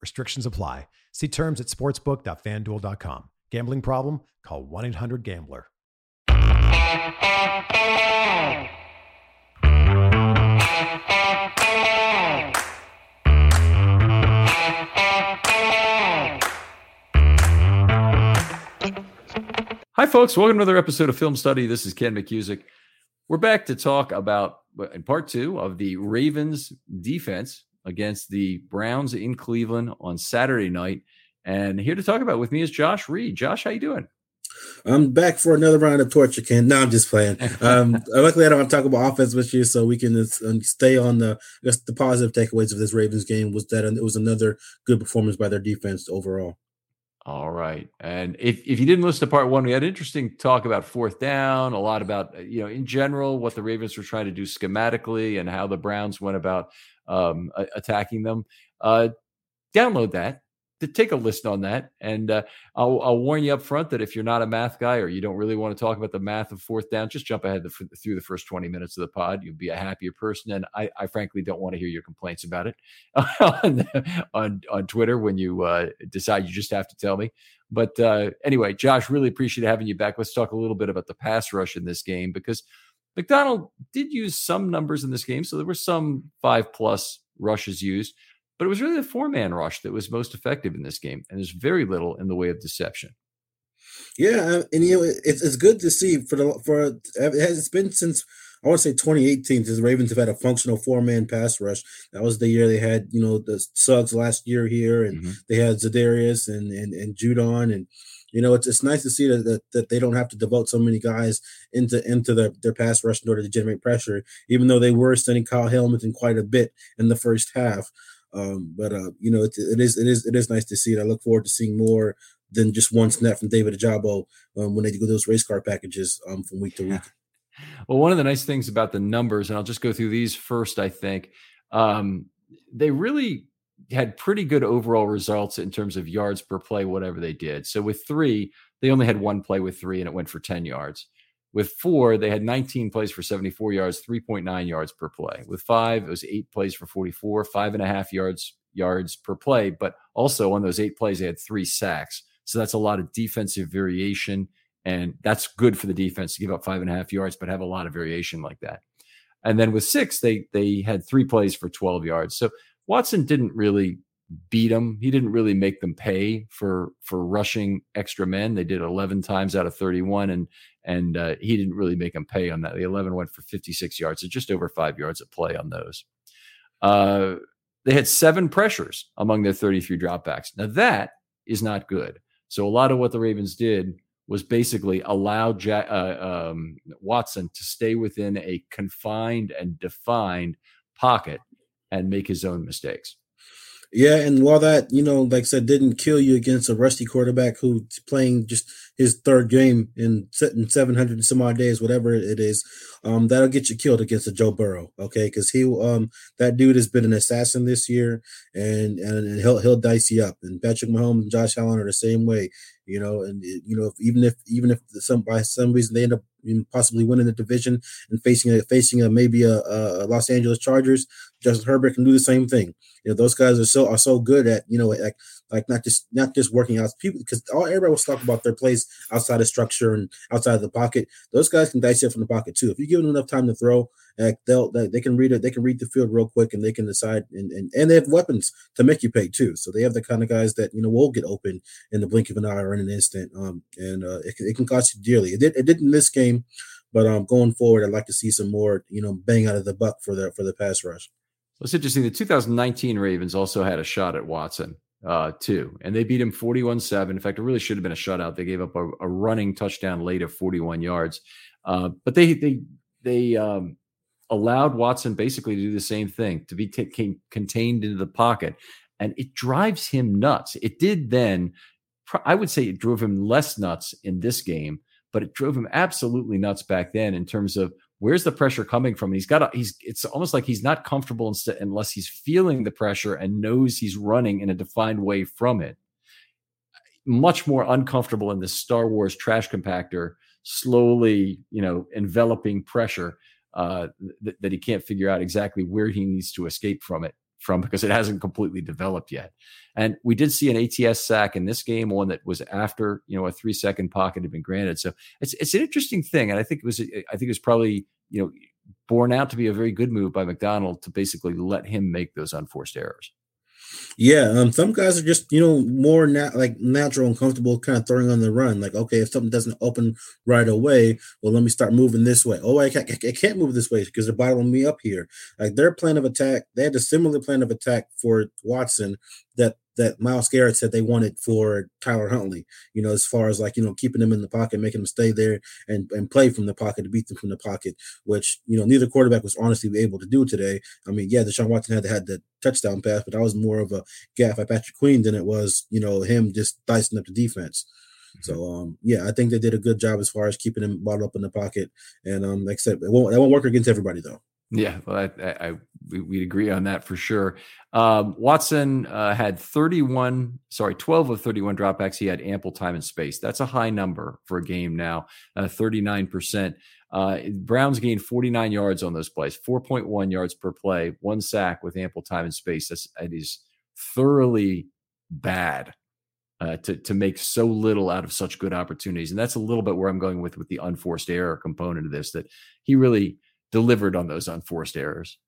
Restrictions apply. See terms at sportsbook.fanduel.com. Gambling problem? Call 1 800 Gambler. Hi, folks. Welcome to another episode of Film Study. This is Ken McKusick. We're back to talk about, in part two, of the Ravens defense against the Browns in Cleveland on Saturday night. And here to talk about with me is Josh Reed. Josh, how you doing? I'm back for another round of torture, Ken. No, I'm just playing. Um, luckily, I don't want to talk about offense with you, so we can just, um, stay on the just the positive takeaways of this Ravens game was that it was another good performance by their defense overall. All right. And if, if you didn't listen to part one, we had interesting talk about fourth down, a lot about, uh, you know, in general, what the Ravens were trying to do schematically and how the Browns went about um, attacking them. Uh, download that to take a listen on that. And uh, I'll, I'll, warn you up front that if you're not a math guy or you don't really want to talk about the math of fourth down, just jump ahead the, through the first 20 minutes of the pod. You'll be a happier person. And I, I frankly don't want to hear your complaints about it on, on, on, Twitter when you uh, decide you just have to tell me. But uh, anyway, Josh, really appreciate having you back. Let's talk a little bit about the pass rush in this game because Macdonald did use some numbers in this game. So there were some five plus rushes used but it was really the four man rush that was most effective in this game, and there's very little in the way of deception. Yeah, uh, and you know it's, it's good to see for the for it's been since I want to say 2018 since the Ravens have had a functional four man pass rush. That was the year they had you know the Suggs last year here, and mm-hmm. they had Za'Darius and and and Judon, and you know it's it's nice to see that, that that they don't have to devote so many guys into into their their pass rush in order to generate pressure, even though they were sending Kyle Hamilton quite a bit in the first half. Um, but uh, you know, it, it is it is it is nice to see it. I look forward to seeing more than just one snap from David Ojabo um, when they do those race car packages um, from week to week. Well, one of the nice things about the numbers, and I'll just go through these first. I think um, they really had pretty good overall results in terms of yards per play, whatever they did. So with three, they only had one play with three, and it went for ten yards. With four, they had 19 plays for 74 yards, 3.9 yards per play. With five, it was eight plays for 44, five and a half yards yards per play. But also on those eight plays, they had three sacks. So that's a lot of defensive variation. And that's good for the defense to give up five and a half yards, but have a lot of variation like that. And then with six, they they had three plays for 12 yards. So Watson didn't really beat them. He didn't really make them pay for for rushing extra men. They did 11 times out of 31, and and uh, he didn't really make them pay on that. The 11 went for 56 yards, so just over five yards of play on those. Uh, they had seven pressures among their 33 dropbacks. Now that is not good. So a lot of what the Ravens did was basically allow Jack, uh, um, Watson to stay within a confined and defined pocket and make his own mistakes. Yeah, and while that, you know, like I said, didn't kill you against a rusty quarterback who's playing just his third game in, in 700 and some odd days, whatever it is, um, that'll get you killed against a Joe Burrow, okay? Because he, um, that dude has been an assassin this year, and and he'll he'll dice you up. And Patrick Mahomes and Josh Allen are the same way you know, and you know, if, even if even if some by some reason they end up possibly winning the division and facing a facing a maybe a, a Los Angeles Chargers, Justin Herbert can do the same thing. You know, those guys are so are so good at you know like like not just not just working out people because all everybody was talking about their plays outside of structure and outside of the pocket. Those guys can dissect from the pocket too. If you give them enough time to throw, they'll they, they can read it. They can read the field real quick and they can decide and, and and they have weapons to make you pay too. So they have the kind of guys that you know will get open in the blink of an eye or in an instant. Um, and uh, it, it can cost you dearly. It did it didn't this game, but um, going forward, I'd like to see some more you know bang out of the buck for the for the pass rush. It's interesting. The 2019 Ravens also had a shot at Watson uh, too, and they beat him 41-7. In fact, it really should have been a shutout. They gave up a, a running touchdown late of 41 yards, uh, but they they they um, allowed Watson basically to do the same thing to be contained into the pocket, and it drives him nuts. It did then. I would say it drove him less nuts in this game, but it drove him absolutely nuts back then in terms of where's the pressure coming from? And he's got a, he's it's almost like he's not comfortable unless he's feeling the pressure and knows he's running in a defined way from it. Much more uncomfortable in this Star Wars trash compactor, slowly, you know, enveloping pressure uh, th- that he can't figure out exactly where he needs to escape from it from because it hasn't completely developed yet. And we did see an ATS sack in this game, one that was after you know a three second pocket had been granted. So it's it's an interesting thing, and I think it was I think it was probably you know borne out to be a very good move by Macdonald to basically let him make those unforced errors. Yeah, um, some guys are just you know more nat- like natural and comfortable, kind of throwing on the run. Like, okay, if something doesn't open right away, well, let me start moving this way. Oh, I can't, I can't move this way because they're bottling me up here. Like their plan of attack, they had a similar plan of attack for Watson that that Myles Garrett said they wanted for Tyler Huntley, you know, as far as like, you know, keeping them in the pocket, making them stay there and, and play from the pocket to beat them from the pocket, which, you know, neither quarterback was honestly able to do today. I mean, yeah, Deshaun Watson had had the touchdown pass, but that was more of a gap by Patrick Queen than it was, you know, him just dicing up the defense. So mm-hmm. um, yeah, I think they did a good job as far as keeping him bottled up in the pocket. And um, like I said, it won't that won't work against everybody though. Yeah, well, I, I, I we'd agree on that for sure. Um, Watson uh, had 31, sorry, 12 of 31 dropbacks. He had ample time and space. That's a high number for a game now, uh, 39%. Uh, Browns gained 49 yards on those plays, 4.1 yards per play, one sack with ample time and space. That's, that is thoroughly bad uh, to to make so little out of such good opportunities, and that's a little bit where I'm going with with the unforced error component of this. That he really delivered on those unforced errors.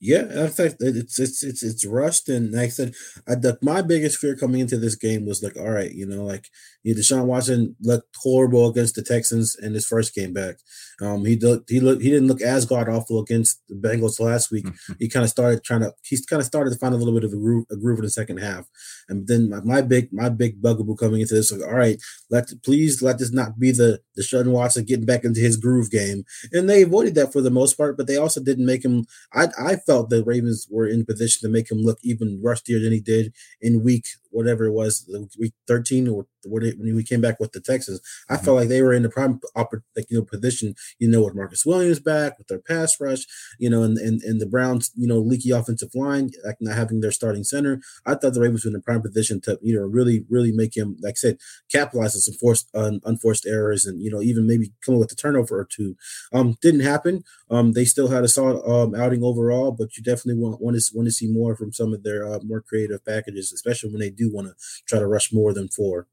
Yeah, in fact, it's it's it's it's rushed, and like I said, I, the, my biggest fear coming into this game was like, all right, you know, like you know, Deshaun Watson looked horrible against the Texans in his first game back. Um, he looked he looked he didn't look as god awful against the Bengals last week. Mm-hmm. he kind of started trying to he kind of started to find a little bit of a groove, a groove in the second half, and then my, my big my big bugaboo coming into this, like, all right, let please let this not be the the Deshaun Watson getting back into his groove game, and they avoided that for the most part, but they also didn't make him. I I felt the Ravens were in position to make him look even rustier than he did in week whatever it was, week 13 or when we came back with the Texans. I mm-hmm. felt like they were in the prime like, you know, position, you know, with Marcus Williams back, with their pass rush, you know, and, and, and the Browns, you know, leaky offensive line, like not having their starting center. I thought the Ravens were in the prime position to, you know, really, really make him, like I said, capitalize on some forced, un, unforced errors and, you know, even maybe come up with a turnover or two. Um, didn't happen. Um, they still had a solid um, outing overall, but you definitely want, want to want to see more from some of their uh, more creative packages, especially when they do want to try to rush more than four.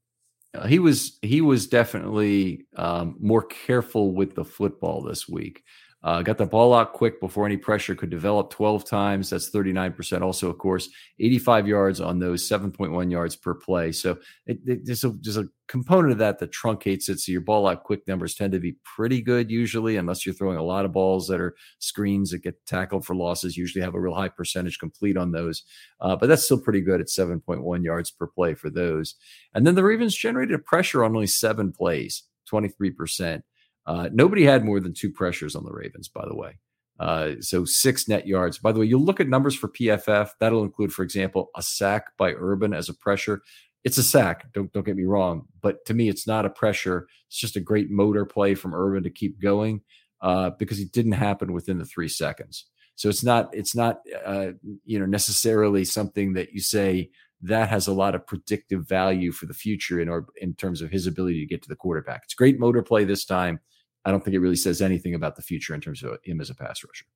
Uh, he was he was definitely um, more careful with the football this week. Uh, got the ball out quick before any pressure could develop 12 times. That's 39%. Also, of course, 85 yards on those, 7.1 yards per play. So it, it, there's, a, there's a component of that that truncates it. So your ball out quick numbers tend to be pretty good usually, unless you're throwing a lot of balls that are screens that get tackled for losses. Usually have a real high percentage complete on those. Uh, but that's still pretty good at 7.1 yards per play for those. And then the Ravens generated pressure on only seven plays, 23%. Uh, nobody had more than two pressures on the Ravens, by the way. Uh, so six net yards. By the way, you'll look at numbers for PFF. That'll include, for example, a sack by Urban as a pressure. It's a sack. Don't don't get me wrong, but to me, it's not a pressure. It's just a great motor play from Urban to keep going uh, because it didn't happen within the three seconds. So it's not it's not uh, you know necessarily something that you say that has a lot of predictive value for the future in or in terms of his ability to get to the quarterback. It's great motor play this time. I don't think it really says anything about the future in terms of him as a pass rusher.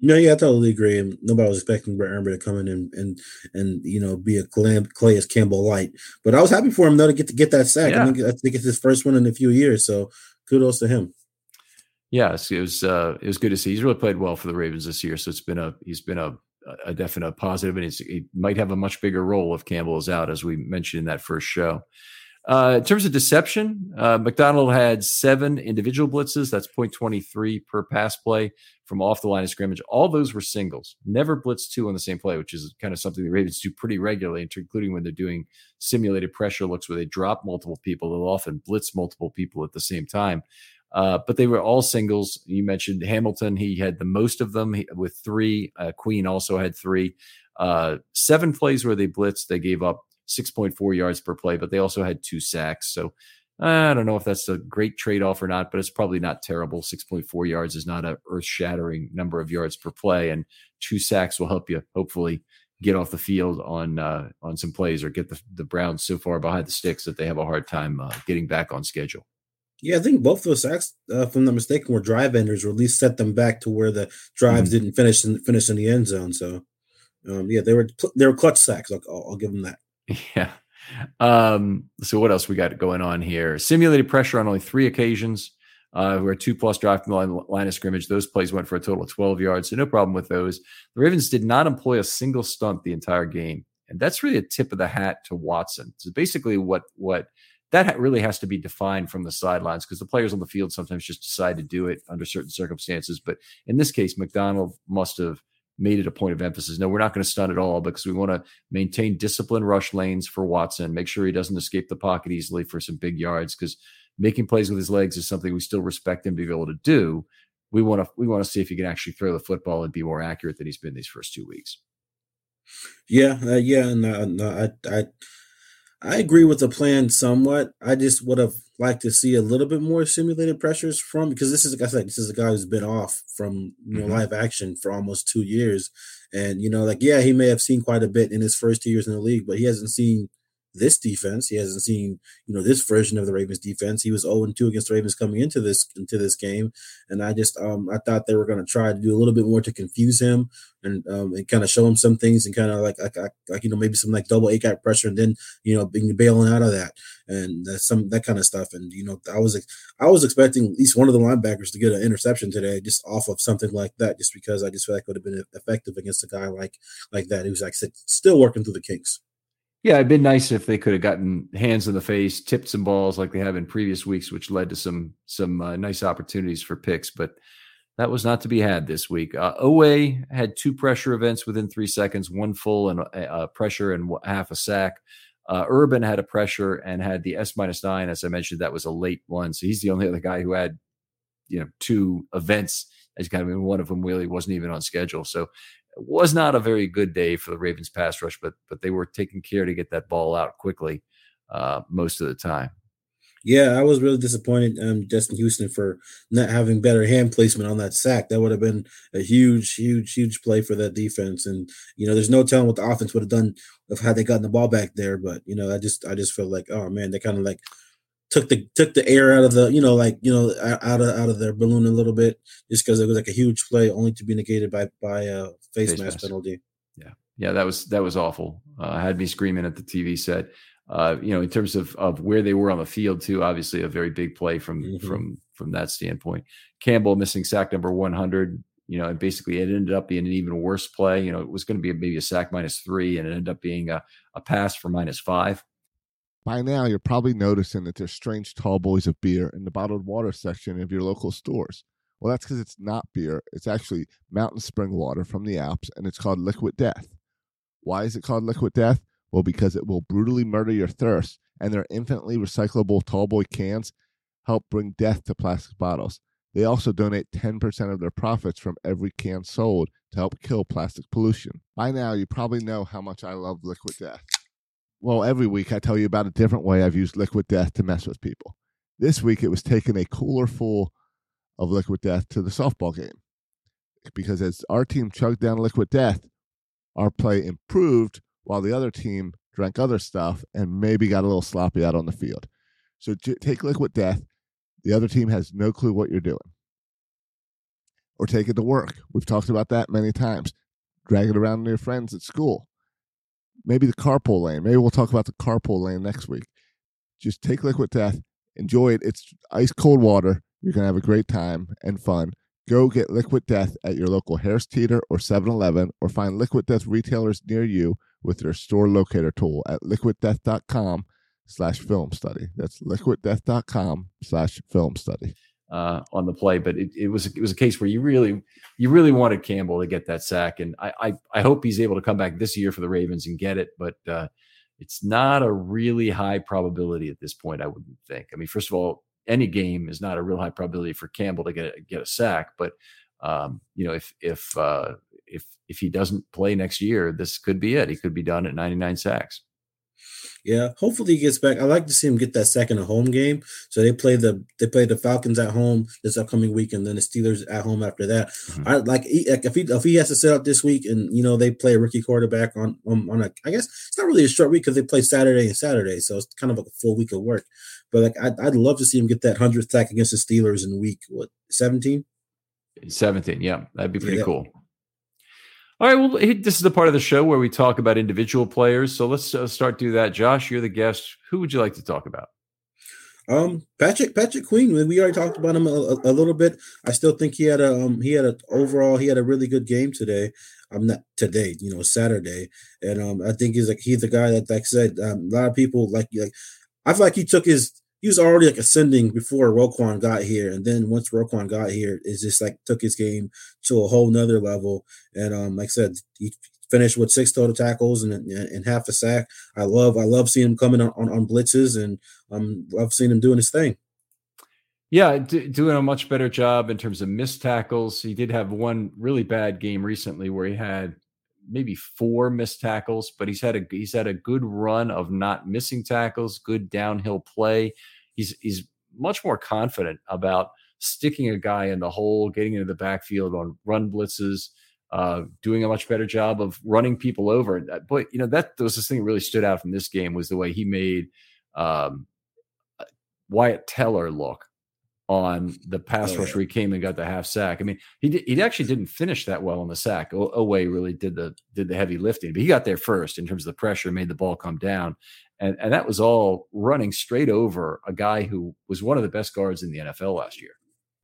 No, yeah, I totally agree. And nobody was expecting Brent Urban to come in and and and you know be a Calais Campbell light, but I was happy for him though to get to get that sack. Yeah. I, think, I think it's his first one in a few years, so kudos to him. Yes, it was uh, it was good to see. He's really played well for the Ravens this year, so it's been a he's been a a definite positive, and he might have a much bigger role if Campbell is out, as we mentioned in that first show. Uh, in terms of deception, uh, Macdonald had seven individual blitzes. That's 0.23 per pass play from off the line of scrimmage. All those were singles. Never blitzed two on the same play, which is kind of something the Ravens do pretty regularly, including when they're doing simulated pressure looks where they drop multiple people. They'll often blitz multiple people at the same time. Uh, but they were all singles. You mentioned Hamilton; he had the most of them with three. Uh, Queen also had three. Uh, seven plays where they blitzed, they gave up 6.4 yards per play, but they also had two sacks. So I don't know if that's a great trade off or not, but it's probably not terrible. 6.4 yards is not an earth shattering number of yards per play, and two sacks will help you hopefully get off the field on uh, on some plays or get the, the Browns so far behind the sticks that they have a hard time uh, getting back on schedule. Yeah, I think both those sacks, uh, if I'm not mistaken, were drive enders, or at least set them back to where the drives mm-hmm. didn't finish in, finish in the end zone. So, um, yeah, they were they were clutch sacks. I'll, I'll give them that. Yeah. Um, so what else we got going on here? Simulated pressure on only three occasions. Uh, who are two plus drive from the line, line of scrimmage. Those plays went for a total of 12 yards. So no problem with those. The Ravens did not employ a single stunt the entire game. And that's really a tip of the hat to Watson. So basically what what that really has to be defined from the sidelines because the players on the field sometimes just decide to do it under certain circumstances. But in this case, Macdonald must have made it a point of emphasis. No, we're not going to stun at all because we want to maintain disciplined rush lanes for Watson, make sure he doesn't escape the pocket easily for some big yards because making plays with his legs is something we still respect him to be able to do. We want to we want to see if he can actually throw the football and be more accurate than he's been these first two weeks. Yeah, uh, yeah, no, no, I, I I agree with the plan somewhat. I just would have liked to see a little bit more simulated pressures from because this is like I said, this is a guy who's been off from you know mm-hmm. live action for almost two years, and you know like yeah he may have seen quite a bit in his first two years in the league, but he hasn't seen this defense. He hasn't seen, you know, this version of the Ravens defense. He was 0 2 against the Ravens coming into this into this game. And I just um I thought they were gonna try to do a little bit more to confuse him and um and kind of show him some things and kind of like, like like you know, maybe some like double A gap pressure and then, you know, being bailing out of that and some that kind of stuff. And you know, I was I was expecting at least one of the linebackers to get an interception today just off of something like that, just because I just feel like it would have been effective against a guy like like that who's like still working through the kinks. Yeah, it'd been nice if they could have gotten hands in the face, tipped some balls like they have in previous weeks, which led to some some uh, nice opportunities for picks. But that was not to be had this week. Uh, Oweh had two pressure events within three seconds, one full and uh, uh pressure and half a sack. Uh, Urban had a pressure and had the S minus nine, as I mentioned. That was a late one, so he's the only other guy who had you know two events. As kind of one of them really wasn't even on schedule. So was not a very good day for the Ravens pass rush, but but they were taking care to get that ball out quickly uh, most of the time. Yeah, I was really disappointed, um, Justin Houston, for not having better hand placement on that sack. That would have been a huge, huge, huge play for that defense. And you know, there's no telling what the offense would have done if had they gotten the ball back there. But you know, I just, I just feel like, oh man, they kind of like took the took the air out of the you know like you know out of out of their balloon a little bit just because it was like a huge play only to be negated by by a face, face mask, mask penalty. Yeah, yeah, that was that was awful. Uh, had me screaming at the TV set. Uh, you know, in terms of of where they were on the field too. Obviously, a very big play from mm-hmm. from from that standpoint. Campbell missing sack number 100. You know, and basically it ended up being an even worse play. You know, it was going to be maybe a sack minus three, and it ended up being a, a pass for minus five. By now, you're probably noticing that there's strange tall boys of beer in the bottled water section of your local stores. Well, that's because it's not beer. It's actually mountain spring water from the Alps, and it's called Liquid Death. Why is it called Liquid Death? Well, because it will brutally murder your thirst, and their infinitely recyclable tallboy cans help bring death to plastic bottles. They also donate 10% of their profits from every can sold to help kill plastic pollution. By now, you probably know how much I love Liquid Death. Well, every week I tell you about a different way I've used liquid death to mess with people. This week it was taking a cooler full of liquid death to the softball game. Because as our team chugged down liquid death, our play improved while the other team drank other stuff and maybe got a little sloppy out on the field. So take liquid death. The other team has no clue what you're doing. Or take it to work. We've talked about that many times. Drag it around to your friends at school maybe the carpool lane. Maybe we'll talk about the carpool lane next week. Just take Liquid Death, enjoy it. It's ice cold water. You're going to have a great time and fun. Go get Liquid Death at your local Harris Teeter or 7 Eleven, or find Liquid Death retailers near you with their store locator tool at liquiddeath.com slash film study. That's liquiddeath.com slash film study uh, on the play, but it, it, was it was a case where you really you really wanted Campbell to get that sack, and I, I, I hope he's able to come back this year for the Ravens and get it, but uh, it's not a really high probability at this point. I wouldn't think. I mean, first of all, any game is not a real high probability for Campbell to get get a sack, but um, you know if if uh, if if he doesn't play next year, this could be it. He could be done at 99 sacks. Yeah, hopefully he gets back. I like to see him get that second home game. So they play the they play the Falcons at home this upcoming week, and then the Steelers at home after that. Mm-hmm. I like, if he if he has to set up this week, and you know they play a rookie quarterback on on, on a I guess it's not really a short week because they play Saturday and Saturday, so it's kind of like a full week of work. But like I'd, I'd love to see him get that hundredth sack against the Steelers in week what seventeen. 17 yeah that'd be pretty yeah, cool all right. Well, this is the part of the show where we talk about individual players. So let's uh, start do that. Josh, you're the guest. Who would you like to talk about? Um, Patrick Patrick Queen. We already talked about him a, a, little bit. I still think he had a um he had a overall he had a really good game today. I'm um, not today, you know, Saturday, and um I think he's like he's the guy that like said um, a lot of people like like I feel like he took his he was already like ascending before Roquan got here, and then once Roquan got here, it just like took his game to a whole nother level. And um, like I said, he finished with six total tackles and, and, half a sack. I love I love seeing him coming on, on, on blitzes, and um, I've seen him doing his thing. Yeah, d- doing a much better job in terms of missed tackles. He did have one really bad game recently where he had maybe four missed tackles, but he's had a he's had a good run of not missing tackles, good downhill play he's he's much more confident about sticking a guy in the hole, getting into the backfield on run blitzes, uh, doing a much better job of running people over. But you know that was the thing that really stood out from this game was the way he made um, Wyatt Teller look on the pass oh, rush yeah. where he came and got the half sack. I mean, he did, he actually didn't finish that well on the sack. O- Oweh really did the did the heavy lifting, but he got there first in terms of the pressure, made the ball come down, and and that was all running straight over a guy who was one of the best guards in the NFL last year.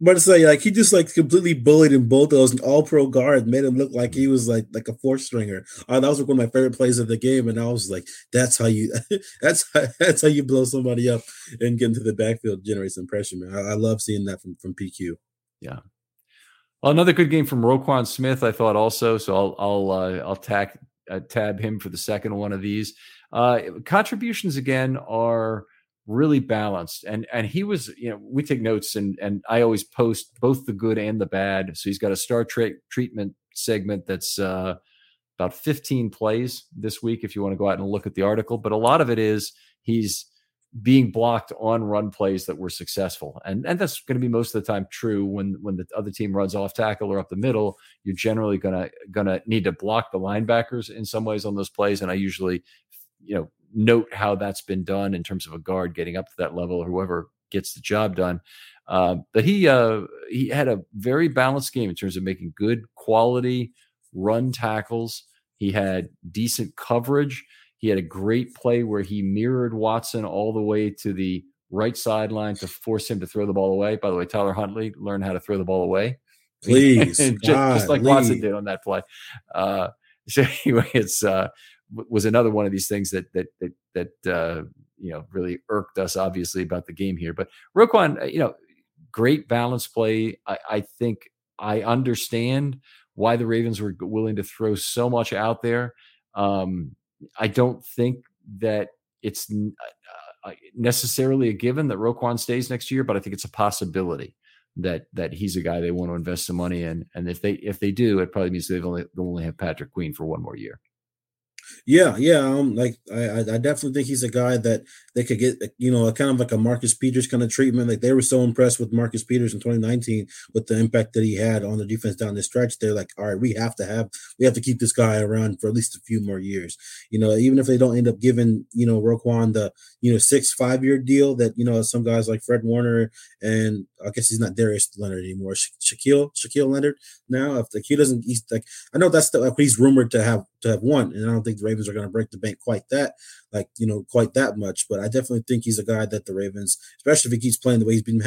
But it's like, like he just like completely bullied in both of those and all pro guard, made him look like he was like like a fourth stringer. Uh, that was one of my favorite plays of the game, and I was like, that's how you that's how, that's how you blow somebody up and get into the backfield, generates some pressure, man. I, I love seeing that from from PQ. Yeah. Another good game from Roquan Smith, I thought also. So I'll I'll uh, I'll tack uh, tab him for the second one of these. Uh, contributions again are really balanced, and and he was you know we take notes and and I always post both the good and the bad. So he's got a star trek treatment segment that's uh, about 15 plays this week if you want to go out and look at the article, but a lot of it is he's being blocked on run plays that were successful. And and that's going to be most of the time true when when the other team runs off tackle or up the middle, you're generally going to going to need to block the linebackers in some ways on those plays and I usually you know note how that's been done in terms of a guard getting up to that level or whoever gets the job done. Uh, but he uh, he had a very balanced game in terms of making good quality run tackles. He had decent coverage. He had a great play where he mirrored Watson all the way to the right sideline to force him to throw the ball away. By the way, Tyler Huntley learned how to throw the ball away. Please, just, just, like Watson did on that play. Uh, so anyway, it's uh, was another one of these things that that that that uh, you know really irked us obviously about the game here. But Roquan, uh, you know, great balance play. I, I think I understand why the Ravens were willing to throw so much out there. Um, I don't think that it's uh, uh, necessarily a given that Roquan stays next year, but I think it's a possibility that that he's a guy they want to invest some money in. And if they if they do, it probably means they've only they'll only have Patrick Queen for one more year. Yeah, yeah. Um, like I, I definitely think he's a guy that they could get, you know, a kind of like a Marcus Peters kind of treatment. Like they were so impressed with Marcus Peters in 2019 with the impact that he had on the defense down the stretch. They're like, all right, we have to have, we have to keep this guy around for at least a few more years. You know, even if they don't end up giving, you know, Roquan the, you know, six five year deal that you know some guys like Fred Warner and I guess he's not Darius Leonard anymore. Sha- Shaquille Shaquille Leonard now. If like he doesn't, he's like I know that's the, he's rumored to have to have won, and I don't think the Ravens are going to break the bank quite that like you know quite that much. But I definitely think he's a guy that the Ravens, especially if he keeps playing the way he's been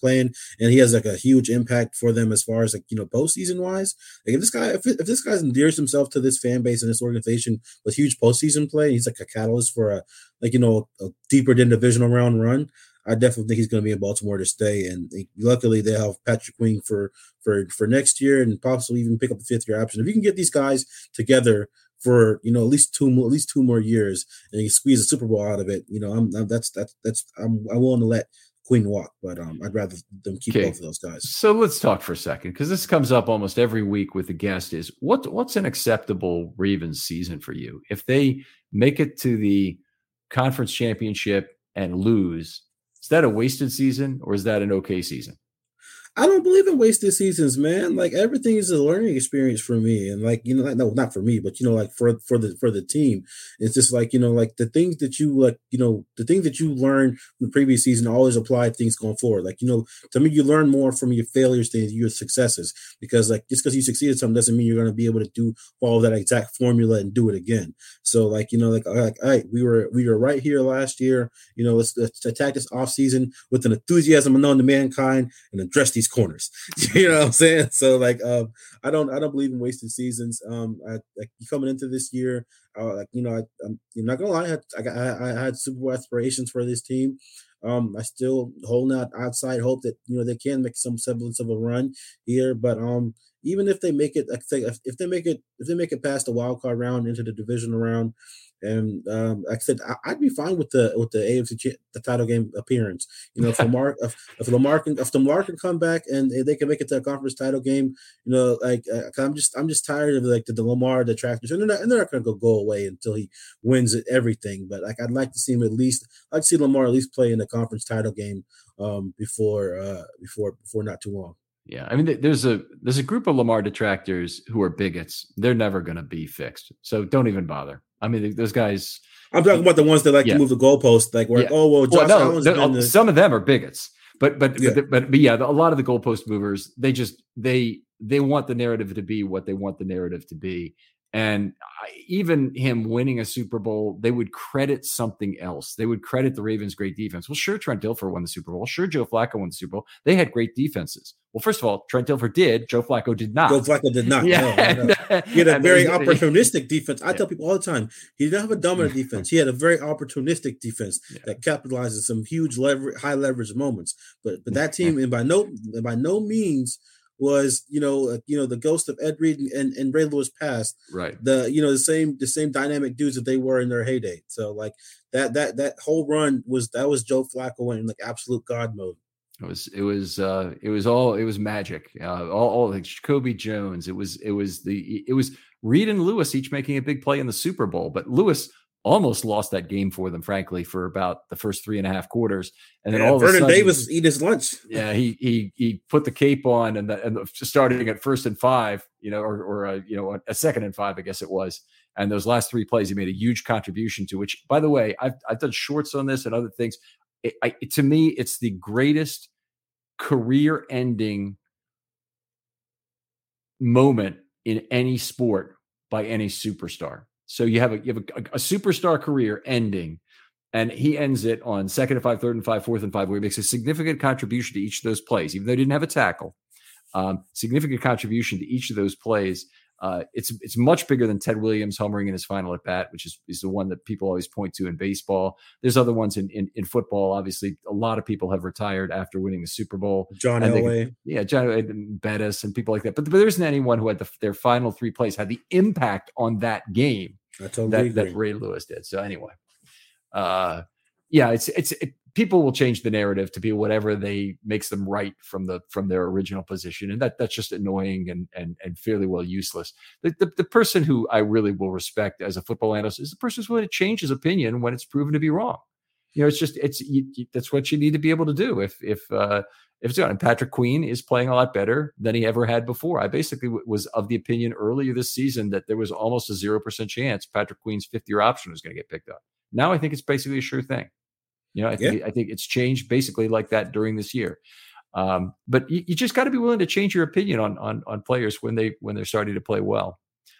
playing, and he has like a huge impact for them as far as like you know postseason wise. Like if this guy, if, if this guy endears himself to this fan base and this organization with huge postseason play, he's like a catalyst for a like you know a deeper than divisional round run. I definitely think he's going to be in Baltimore to stay. And luckily, they have Patrick Queen for for for next year, and possibly even pick up the fifth year option. If you can get these guys together for you know at least two more at least two more years, and you squeeze a Super Bowl out of it, you know, I'm, I'm that's that's that's I'm willing to let Queen walk, but um, I'd rather them keep okay. both of those guys. So let's talk for a second because this comes up almost every week with the guest. Is what what's an acceptable Ravens season for you? If they make it to the conference championship and lose, is that a wasted season or is that an okay season? I don't believe in wasted seasons, man. Like everything is a learning experience for me, and like you know, like, no, not for me, but you know, like for for the for the team, it's just like you know, like the things that you like, you know, the things that you learn from the previous season always apply things going forward. Like you know, to me, you learn more from your failures than your successes because like just because you succeeded something doesn't mean you're going to be able to do follow that exact formula and do it again. So like you know, like like all right, we were we were right here last year. You know, let's, let's attack this off season with an enthusiasm unknown to mankind and address these corners. you know what I'm saying? So like, um, I don't, I don't believe in wasted seasons. Um, I, like coming into this year, uh, like you know, I, am not gonna lie, I, I, I had Super Bowl aspirations for this team. Um, I still holding out outside hope that you know they can make some semblance of a run here, but um, even if they make it, if they make it, if they make it past the wild card round into the divisional round, and um, like I said, I, would be fine with the with the AFC the title game appearance. You know, if Lamar if, if Lamar can if Lamar can come back and they can make it to a conference title game, you know, like uh, I'm just I'm just tired of like the, the Lamar detractors, and they're not and they're not going to go go away until he wins everything. But like I'd like to see him at least I'd like see Lamar at least play in the conference title game um, before uh, before before not too long. Yeah, I mean, there's a there's a group of Lamar detractors who are bigots. They're never going to be fixed, so don't even bother. I mean, those guys. I'm talking about the ones that like yeah. to move the goalpost, like where yeah. oh well, Josh well, no, the, some of them are bigots, but but yeah. but, but, but yeah, a lot of the goalpost movers, they just they they want the narrative to be what they want the narrative to be, and even him winning a Super Bowl, they would credit something else. They would credit the Ravens' great defense. Well, sure, Trent Dilfer won the Super Bowl. Sure, Joe Flacco won the Super Bowl. They had great defenses. Well, first of all, Trent Dilfer did. Joe Flacco did not. Joe Flacco did not. yeah. No, no. He had a very opportunistic defense. I yeah. tell people all the time, he didn't have a dominant defense. He had a very opportunistic defense yeah. that capitalizes some huge leverage, high leverage moments. But but that team, and by no by no means – was you know uh, you know the ghost of Ed Reed and, and Ray Lewis passed. Right. The you know the same the same dynamic dudes that they were in their heyday. So like that that that whole run was that was Joe Flacco in like absolute god mode. It was it was uh it was all it was magic. Uh all, all like Jacoby Jones. It was it was the it was Reed and Lewis each making a big play in the Super Bowl, but Lewis almost lost that game for them, frankly, for about the first three and a half quarters. And then yeah, all Vernon sudden, Davis eat his lunch. Yeah, he he he put the cape on and the, and the, starting at first and five, you know, or or a, you know a second and five, I guess it was. And those last three plays, he made a huge contribution to. Which, by the way, I've I've done shorts on this and other things. It, I, to me, it's the greatest career-ending moment in any sport by any superstar. So you have a you have a, a superstar career ending, and he ends it on second and five, third and five, fourth and five, where he makes a significant contribution to each of those plays, even though he didn't have a tackle. Um, significant contribution to each of those plays. Uh, it's it's much bigger than Ted Williams homering in his final at bat, which is, is the one that people always point to in baseball. There's other ones in, in, in football. Obviously, a lot of people have retired after winning the Super Bowl. John Elway, yeah, Jerome Bettis, and people like that. But, but there isn't anyone who had the, their final three plays had the impact on that game totally that, that Ray Lewis did. So anyway, uh, yeah, it's it's it, people will change the narrative to be whatever they makes them right from the from their original position and that that's just annoying and and and fairly well useless the, the, the person who i really will respect as a football analyst is the person who's willing to change his opinion when it's proven to be wrong you know it's just it's you, you, that's what you need to be able to do if if uh if it's and Patrick Queen is playing a lot better than he ever had before. I basically w- was of the opinion earlier this season that there was almost a zero percent chance Patrick Queen's fifth year option was going to get picked up. Now I think it's basically a sure thing. You know, I think yeah. I think it's changed basically like that during this year. Um, but you, you just got to be willing to change your opinion on on on players when they when they're starting to play well.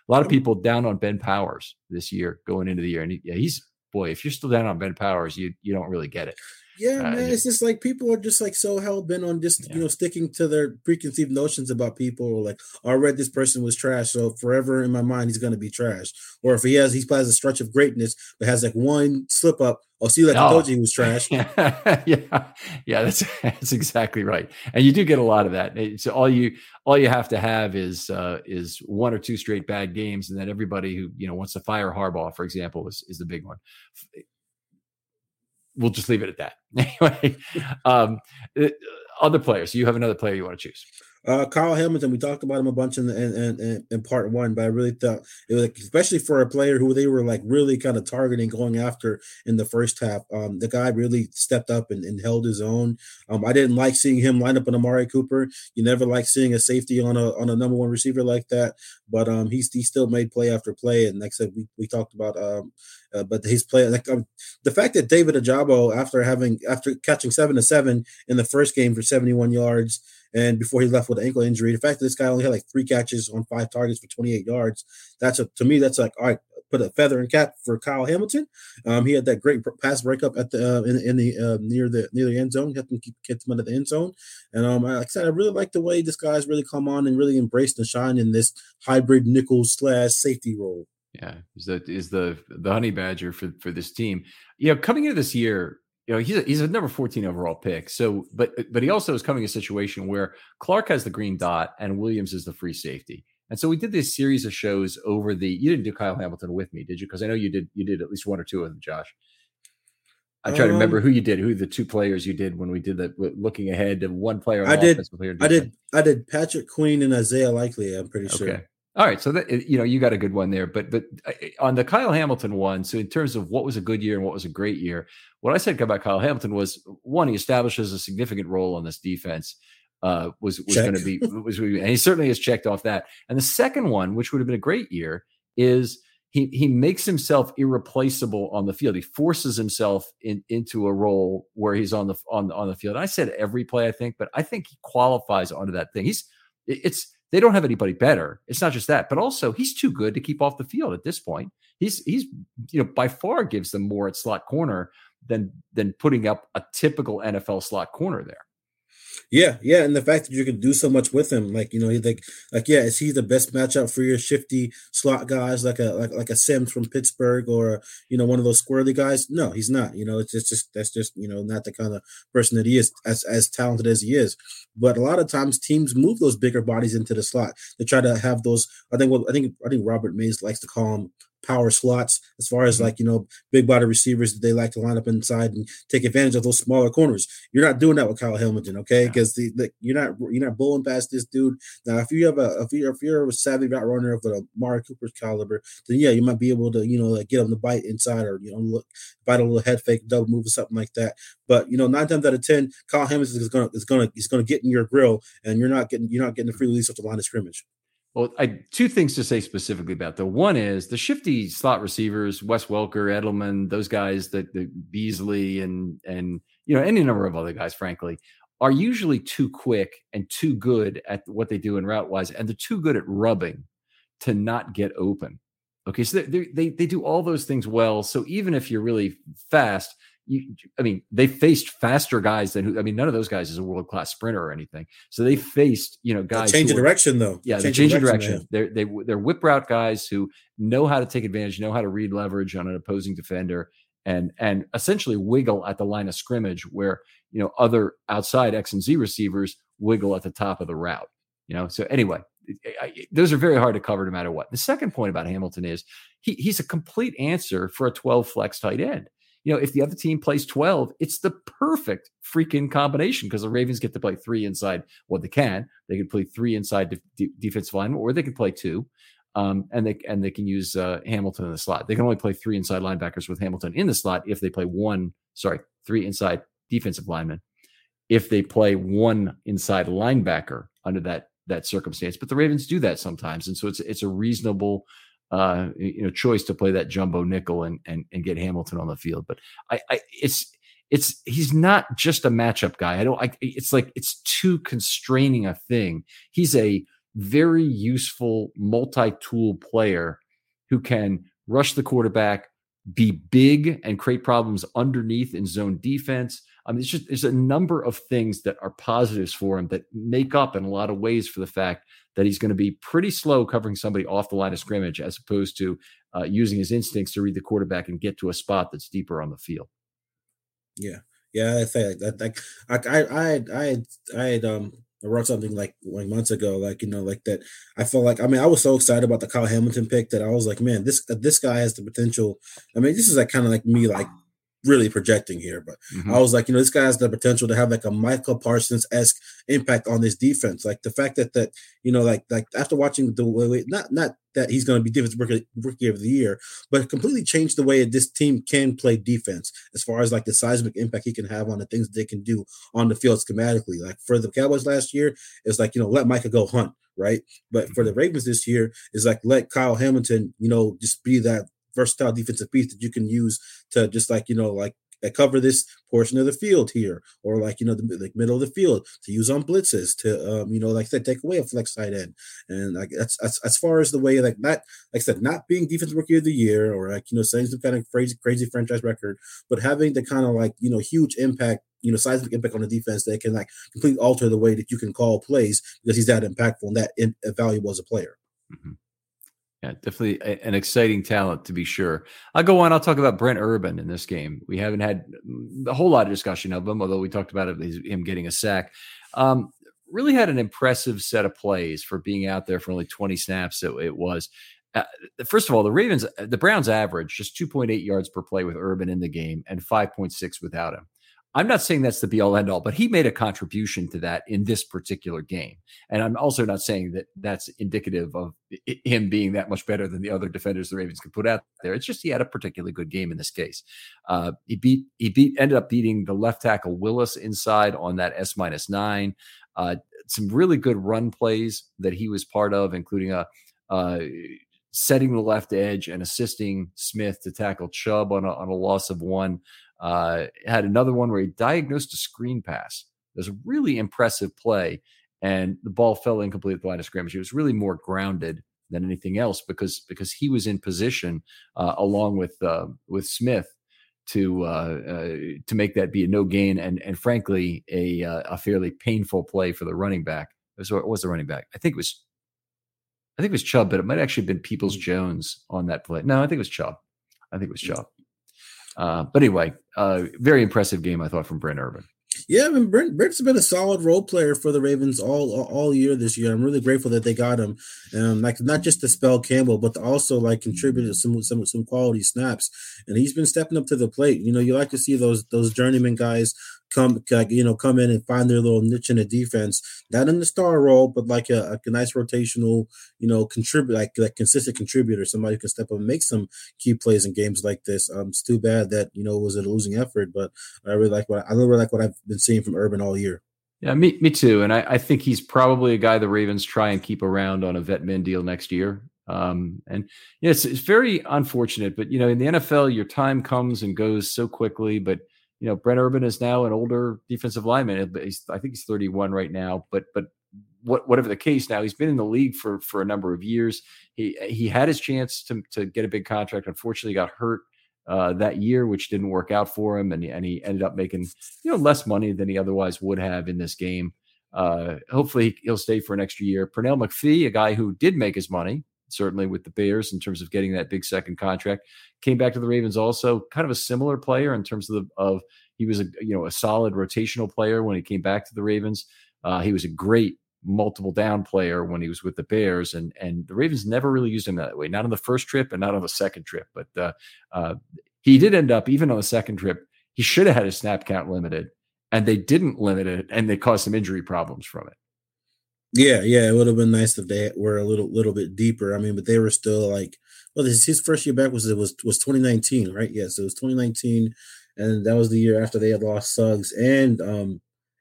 A lot of people down on Ben Powers this year going into the year, and he, yeah, he's boy. If you're still down on Ben Powers, you you don't really get it. Yeah, uh, man, it's just like people are just like so hell bent on just yeah. you know sticking to their preconceived notions about people. Or like, oh, I read this person was trash, so forever in my mind he's gonna be trash. Or if he has he has a stretch of greatness, but has like one slip up, I'll oh, see like oh. I told you he was trash. yeah, yeah, that's that's exactly right. And you do get a lot of that. So all you all you have to have is uh, is one or two straight bad games, and then everybody who you know wants to fire Harbaugh, for example, is is the big one we'll just leave it at that. anyway, um, uh, other players. You have another player you want to choose. Uh, Kyle Hamilton, we talked about him a bunch in, the, in, in, in part one, but I really thought it was like, especially for a player who they were like really kind of targeting, going after in the first half. Um, the guy really stepped up and, and held his own. Um, I didn't like seeing him line up on Amari Cooper. You never like seeing a safety on a on a number one receiver like that, but um, he's he still made play after play. And like I said, we, we talked about um, uh, but his play like um, the fact that David Ajabo after having after catching seven to seven in the first game for seventy one yards and before he left with an ankle injury, the fact that this guy only had like three catches on five targets for 28 yards, that's a to me, that's like all right, put a feather in cap for Kyle Hamilton. Um, he had that great pass breakup at the uh, in, in the uh, near the near the end zone, helped him keep get him under the end zone. And um, like I said, I really like the way this guy's really come on and really embraced and shine in this hybrid nickel slash safety role. Yeah, is that is the the honey badger for for this team. You know, coming into this year, you know he's a, he's a number 14 overall pick. So but but he also is coming in a situation where clark has the green dot and williams is the free safety. And so we did this series of shows over the you didn't do kyle hamilton with me did you? Because i know you did you did at least one or two of them josh. I try um, to remember who you did who the two players you did when we did that looking ahead to one player i did i did i did patrick queen and isaiah likely i'm pretty sure. okay all right, so that you know you got a good one there, but but uh, on the Kyle Hamilton one, so in terms of what was a good year and what was a great year, what I said about Kyle Hamilton was one, he establishes a significant role on this defense. Uh, was was going to be was and he certainly has checked off that. And the second one, which would have been a great year, is he he makes himself irreplaceable on the field. He forces himself in, into a role where he's on the on on the field. I said every play, I think, but I think he qualifies onto that thing. He's it's they don't have anybody better. It's not just that, but also he's too good to keep off the field at this point. He's he's you know by far gives them more at slot corner than than putting up a typical NFL slot corner there. Yeah, yeah, and the fact that you can do so much with him, like you know, he like like yeah, is he the best matchup for your shifty slot guys, like a like like a Sims from Pittsburgh or you know one of those squirrely guys? No, he's not. You know, it's just, just that's just you know not the kind of person that he is as as talented as he is. But a lot of times teams move those bigger bodies into the slot to try to have those. I think what I think I think Robert Mays likes to call them power slots as far as mm-hmm. like you know big body receivers that they like to line up inside and take advantage of those smaller corners. You're not doing that with Kyle Hamilton, okay? Because the, the, you're not you're not bulling past this dude. Now, if you have a if you're if you're a savvy route runner of a Mari Cooper's caliber, then yeah, you might be able to you know like get him to bite inside or you know look bite a little head fake double move or something like that. But you know nine times out of ten, Kyle Hamilton is gonna is gonna is gonna get in your grill, and you're not getting you're not getting the free release off the line of scrimmage. Well, I two things to say specifically about that. One is the shifty slot receivers, Wes Welker, Edelman, those guys that the Beasley and and you know any number of other guys, frankly, are usually too quick and too good at what they do in route wise, and they're too good at rubbing to not get open. Okay, so they they do all those things well. So even if you're really fast, you, I mean, they faced faster guys than who. I mean, none of those guys is a world class sprinter or anything. So they faced, you know, guys. They change the direction though. Yeah, change they change the direction. direction. They're they they're whip route guys who know how to take advantage, know how to read leverage on an opposing defender, and and essentially wiggle at the line of scrimmage where you know other outside X and Z receivers wiggle at the top of the route. You know, so anyway, those are very hard to cover no matter what. The second point about Hamilton is he, he's a complete answer for a 12 flex tight end. You know, if the other team plays 12, it's the perfect freaking combination because the Ravens get to play three inside. Well, they can. They can play three inside de- de- defensive line, or they can play two. Um, and they and they can use uh, Hamilton in the slot. They can only play three inside linebackers with Hamilton in the slot if they play one, sorry, three inside defensive linemen. If they play one inside linebacker under that that circumstance. But the Ravens do that sometimes, and so it's it's a reasonable uh, you know choice to play that jumbo nickel and and and get Hamilton on the field. But I, I it's it's he's not just a matchup guy. I don't. I, it's like it's too constraining a thing. He's a very useful multi-tool player who can rush the quarterback, be big and create problems underneath in zone defense, I mean, it's just there's a number of things that are positives for him that make up in a lot of ways for the fact that he's going to be pretty slow covering somebody off the line of scrimmage as opposed to uh, using his instincts to read the quarterback and get to a spot that's deeper on the field. Yeah, yeah, I think that like I I I had I had um I wrote something like like months ago, like you know, like that. I felt like I mean, I was so excited about the Kyle Hamilton pick that I was like, man, this this guy has the potential. I mean, this is like kind of like me, like really projecting here, but mm-hmm. I was like, you know, this guy has the potential to have like a Micah Parsons esque impact on this defense. Like the fact that that you know, like like after watching the way, not not that he's going to be defensive rookie, rookie of the year, but completely changed the way this team can play defense as far as like the seismic impact he can have on the things they can do on the field schematically. Like for the Cowboys last year, it's like you know let Micah go hunt right? But for the mm-hmm. Ravens this year, is like let Kyle Hamilton, you know, just be that versatile defensive piece that you can use to just like you know like cover this portion of the field here, or like you know the like middle of the field to use on blitzes to um, you know like I said take away a flex side end, and like that's, that's as far as the way like not like I said not being defensive rookie of the year or like you know saying some kind of crazy crazy franchise record, but having the kind of like you know huge impact you know seismic impact on the defense that can like completely alter the way that you can call plays because he's that impactful and that in, valuable as a player. Mm-hmm. Yeah, definitely an exciting talent to be sure. I'll go on. I'll talk about Brent Urban in this game. We haven't had a whole lot of discussion of him, although we talked about him getting a sack. Um, really had an impressive set of plays for being out there for only 20 snaps. It, it was. Uh, first of all, the Ravens, the Browns average just 2.8 yards per play with Urban in the game and 5.6 without him. I'm not saying that's the be all end all, but he made a contribution to that in this particular game. And I'm also not saying that that's indicative of him being that much better than the other defenders the Ravens could put out there. It's just he had a particularly good game in this case. Uh, he beat he beat ended up beating the left tackle Willis inside on that S minus nine. Uh, some really good run plays that he was part of, including a. Uh, setting the left edge and assisting Smith to tackle Chubb on a, on a loss of one. Uh, had another one where he diagnosed a screen pass. It was a really impressive play, and the ball fell incomplete at the line of scrimmage. It was really more grounded than anything else because because he was in position uh, along with uh, with Smith to uh, uh, to make that be a no gain and and frankly a uh, a fairly painful play for the running back. So it was the running back. I think it was I think it was Chubb, but it might actually have been Peoples Jones on that play. No, I think it was Chubb. I think it was Chubb. Uh, but anyway, uh, very impressive game I thought from Brent Urban. Yeah, I mean, Brent, Brent's been a solid role player for the Ravens all all year this year. I'm really grateful that they got him, um, like not just to spell Campbell, but also like contribute some some some quality snaps. And he's been stepping up to the plate. You know, you like to see those those journeyman guys come you know come in and find their little niche in the defense not in the star role but like a, a nice rotational you know contribute like like consistent contributor somebody who can step up and make some key plays in games like this um it's too bad that you know it was a losing effort but i really like what i really like what i've been seeing from urban all year yeah, me, me too. And I, I think he's probably a guy the Ravens try and keep around on a vet min deal next year. Um, and yeah, it's, it's very unfortunate, but you know, in the NFL, your time comes and goes so quickly. But you know, Brent Urban is now an older defensive lineman. He's, I think he's 31 right now, but but what, whatever the case now, he's been in the league for for a number of years. He he had his chance to to get a big contract. Unfortunately, got hurt uh, that year, which didn't work out for him, and and he ended up making you know less money than he otherwise would have in this game. Uh, hopefully, he'll stay for an extra year. Pernell McPhee, a guy who did make his money, certainly with the Bears in terms of getting that big second contract, came back to the Ravens. Also, kind of a similar player in terms of the, of he was a you know a solid rotational player when he came back to the Ravens. Uh, he was a great multiple down player when he was with the Bears, and and the Ravens never really used him that way. Not on the first trip and not on the second trip, but uh, uh, he did end up even on the second trip. He should have had his snap count limited, and they didn't limit it, and they caused some injury problems from it. Yeah, yeah, it would have been nice if they were a little little bit deeper. I mean, but they were still like, well, his, his first year back was it was was 2019, right? Yes, it was 2019, and that was the year after they had lost Suggs and um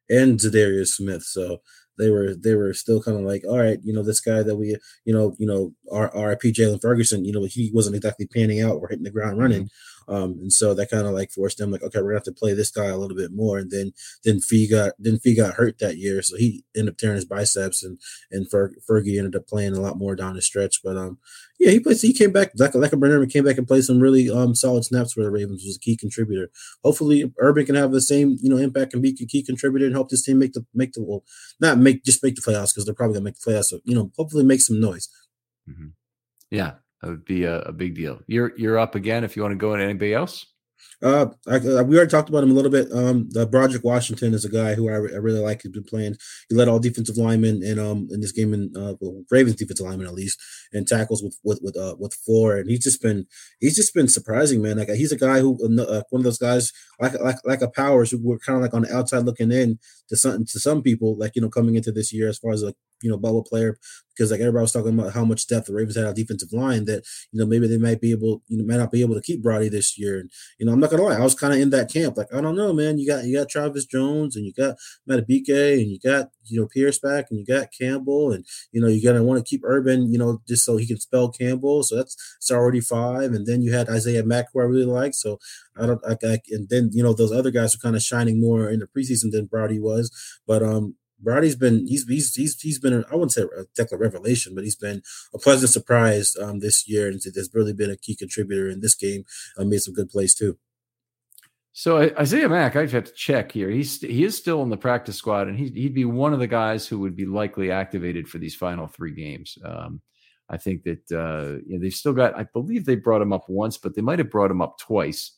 and Za'Darius Smith. So they were they were still kind of like, all right, you know, this guy that we, you know, you know, our RIP Jaylon Ferguson, you know, he wasn't exactly panning out or hitting the ground running. Mm-hmm. Um, and so that kind of like forced them like, okay, we're gonna have to play this guy a little bit more. And then then Fee got then Fee got hurt that year, so he ended up tearing his biceps, and and Fer- Fergie ended up playing a lot more down the stretch. But um, yeah, he played. He came back like like a Brenner came back and played some really um solid snaps for the Ravens. Was a key contributor. Hopefully, Urban can have the same you know impact and be a key contributor and help this team make the make the well not make just make the playoffs because they're probably gonna make the playoffs. So, you know, hopefully make some noise. Mm-hmm. Yeah, that would be a, a, big deal. You're you're up again if you want to go into anybody else. Uh, I, I, we already talked about him a little bit. Um, the Broderick Washington is a guy who I, I, really like. He's been playing. He led all defensive linemen in um in this game in uh well, Ravens defensive linemen at least and tackles with with with uh with four. And he's just been he's just been surprising, man. Like he's a guy who uh, one of those guys like like like a Powers who were kind of like on the outside looking in to some to some people like you know coming into this year as far as like you know bubble player because like everybody was talking about how much depth the Ravens had on defensive line that you know maybe they might be able you know might not be able to keep Brody this year. And you know I'm not gonna lie I was kind of in that camp like I don't know man you got you got Travis Jones and you got Madubuike and you got you know Pierce back and you got Campbell and you know you're gonna want to keep Urban you know just so he can spell Campbell. So that's it's already five. And then you had Isaiah Mack who I really like. So I don't I, I and then you know those other guys are kind of shining more in the preseason than Brody was. But um Brody's been he's he's he's he's been I wouldn't say a technical revelation, but he's been a pleasant surprise um, this year, and has really been a key contributor in this game. Uh, made some good plays too. So Isaiah Mack, I have to check here. He's he is still in the practice squad, and he, he'd be one of the guys who would be likely activated for these final three games. Um, I think that uh, you know, they've still got. I believe they brought him up once, but they might have brought him up twice.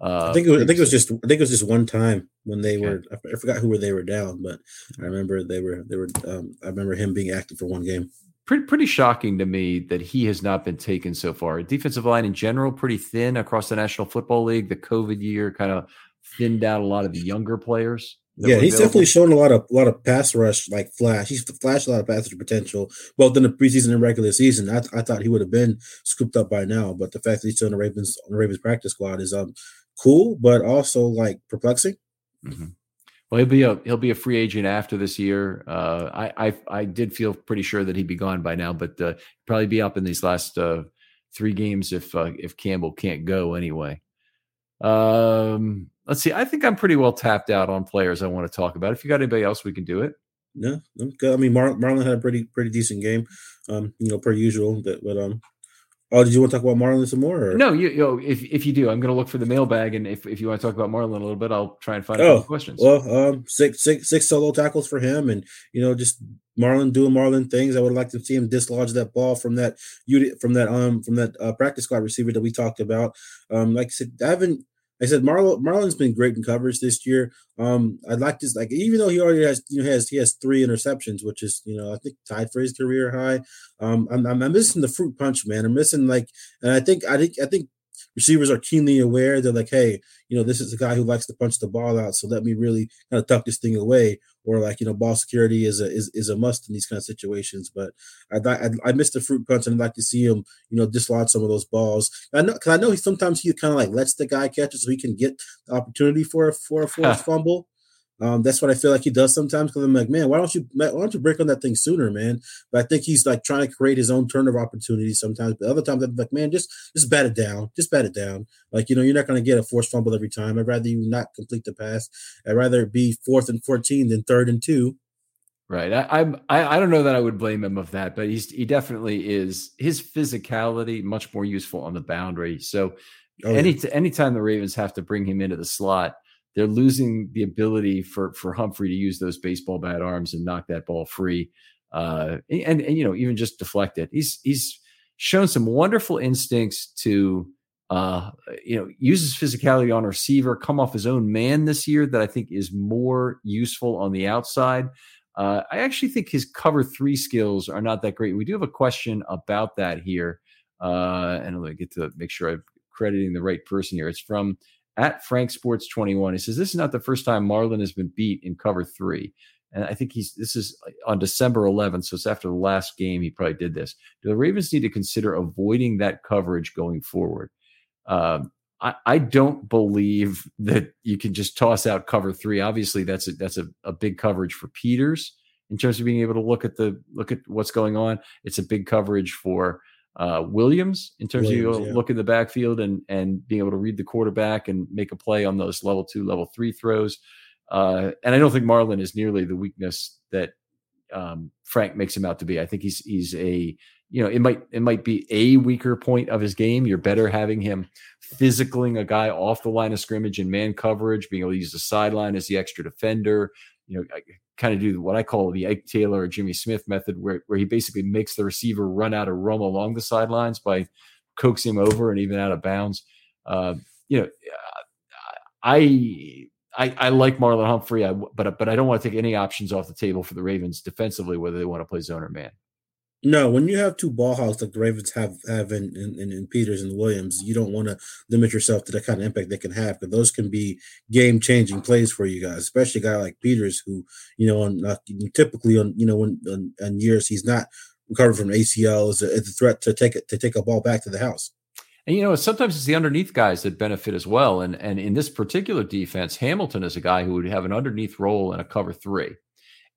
Uh, I think it was, I think it was just I think it was just one time when they okay. were I forgot who were they were down, but I remember they were they were um, I remember him being active for one game. Pretty pretty shocking to me that he has not been taken so far. Defensive line in general pretty thin across the National Football League. The COVID year kind of thinned out a lot of the younger players. Yeah, he's available. definitely shown a lot of a lot of pass rush like flash. He's flashed a lot of pass rush potential both in the preseason and regular season. I, I thought he would have been scooped up by now, but the fact that he's still in the Ravens on the Ravens practice squad is um cool, but also like perplexing. Mm-hmm. Well, he'll be a he'll be a free agent after this year. Uh, I, I I did feel pretty sure that he'd be gone by now, but uh, probably be up in these last uh, three games if uh, if Campbell can't go anyway. Um, let's see. I think I'm pretty well tapped out on players I want to talk about. If you got anybody else, we can do it. No, good. I mean Mar- Marlon had a pretty pretty decent game, um, you know, per usual. But, but um, Oh, did you want to talk about Marlon some more? Or? No, you, you know, if if you do, I'm going to look for the mailbag, and if, if you want to talk about Marlon a little bit, I'll try and find oh, questions. Well, um, six six six solo tackles for him, and you know, just Marlon doing Marlon things. I would like to see him dislodge that ball from that unit from that um from that uh, practice squad receiver that we talked about. Um, like I said, I haven't I said Marlon Marlon's been great in coverage this year. Um, I'd like to like even though he already has you know has he has three interceptions, which is you know I think tied for his career high. Um, I'm, I'm, I'm missing the fruit punch, man. I'm missing like, and I think I think I think receivers are keenly aware. They're like, hey, you know, this is a guy who likes to punch the ball out, so let me really kind of tuck this thing away. Or like, you know, ball security is a is, is a must in these kind of situations. But I I, I missed the fruit punch, and I'd like to see him, you know, dislodge some of those balls. I know because I know he sometimes he kind of like lets the guy catch it so he can get the opportunity for a for a forced fumble. Um, that's what I feel like he does sometimes because I'm like, man, why don't you why don't you break on that thing sooner, man? But I think he's like trying to create his own turnover opportunities sometimes. But other times I'm like, man, just just bat it down, just bat it down. Like you know, you're not going to get a forced fumble every time. I'd rather you not complete the pass. I'd rather be fourth and fourteen than third and two. Right. I, I'm. I, I don't know that I would blame him of that, but he's he definitely is his physicality much more useful on the boundary. So oh, any yeah. anytime the Ravens have to bring him into the slot, they're losing the ability for for Humphrey to use those baseball bat arms and knock that ball free. Uh, and and you know even just deflect it. He's he's shown some wonderful instincts to uh, you know, uses physicality on receiver, come off his own man this year that I think is more useful on the outside. Uh, I actually think his cover three skills are not that great. We do have a question about that here. Uh, and let me get to make sure I'm crediting the right person here. It's from at Frank Sports 21. He says, This is not the first time Marlon has been beat in cover three. And I think he's this is on December 11th. So it's after the last game he probably did this. Do the Ravens need to consider avoiding that coverage going forward? Um, I, I, don't believe that you can just toss out cover three. Obviously, that's a, that's a, a big coverage for Peters in terms of being able to look at the look at what's going on. It's a big coverage for uh, Williams in terms Williams, of you yeah. look in the backfield and and being able to read the quarterback and make a play on those level two, level three throws. Uh, and I don't think Marlon is nearly the weakness that um, Frank makes him out to be. I think he's he's a you know, it might it might be a weaker point of his game. You're better having him physicaling a guy off the line of scrimmage in man coverage, being able to use the sideline as the extra defender. You know, kind of do what I call the Ike Taylor or Jimmy Smith method, where where he basically makes the receiver run out of room along the sidelines by coaxing him over and even out of bounds. Uh, you know, I I, I, like Marlon Humphrey, I, but but I don't want to take any options off the table for the Ravens defensively, whether they want to play zone or man. No, when you have two ball hogs like the Ravens have have in, in, in Peters and Williams, you don't want to limit yourself to the kind of impact they can have because those can be game changing plays for you guys, especially a guy like Peters who you know on uh, typically on you know when on, on, years he's not recovered from ACL is a, is a threat to take it to take a ball back to the house. And you know, sometimes it's the underneath guys that benefit as well. And and in this particular defense, Hamilton is a guy who would have an underneath role in a cover three.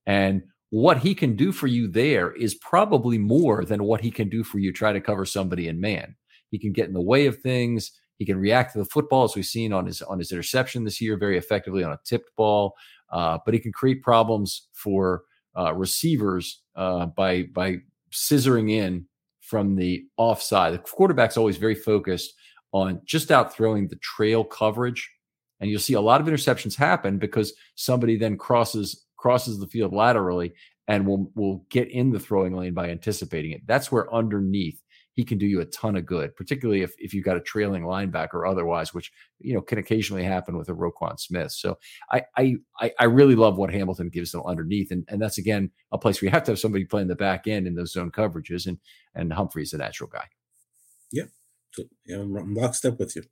And what he can do for you there is probably more than what he can do for you try to cover somebody in man. He can get in the way of things. He can react to the football, as we've seen on his on his interception this year, very effectively on a tipped ball. Uh, but he can create problems for uh, receivers uh, by by scissoring in from the offside. The quarterback's always very focused on just out throwing the trail coverage, and you'll see a lot of interceptions happen because somebody then crosses crosses the field laterally and will will get in the throwing lane by anticipating it. That's where underneath he can do you a ton of good, particularly if, if you've got a trailing linebacker or otherwise, which you know can occasionally happen with a Roquan Smith. So I I I really love what Hamilton gives them underneath, and and that's again a place where you have to have somebody playing the back end in those zone coverages, and and Humphrey's a natural guy. Yeah, so, yeah, I'm lockstep with you.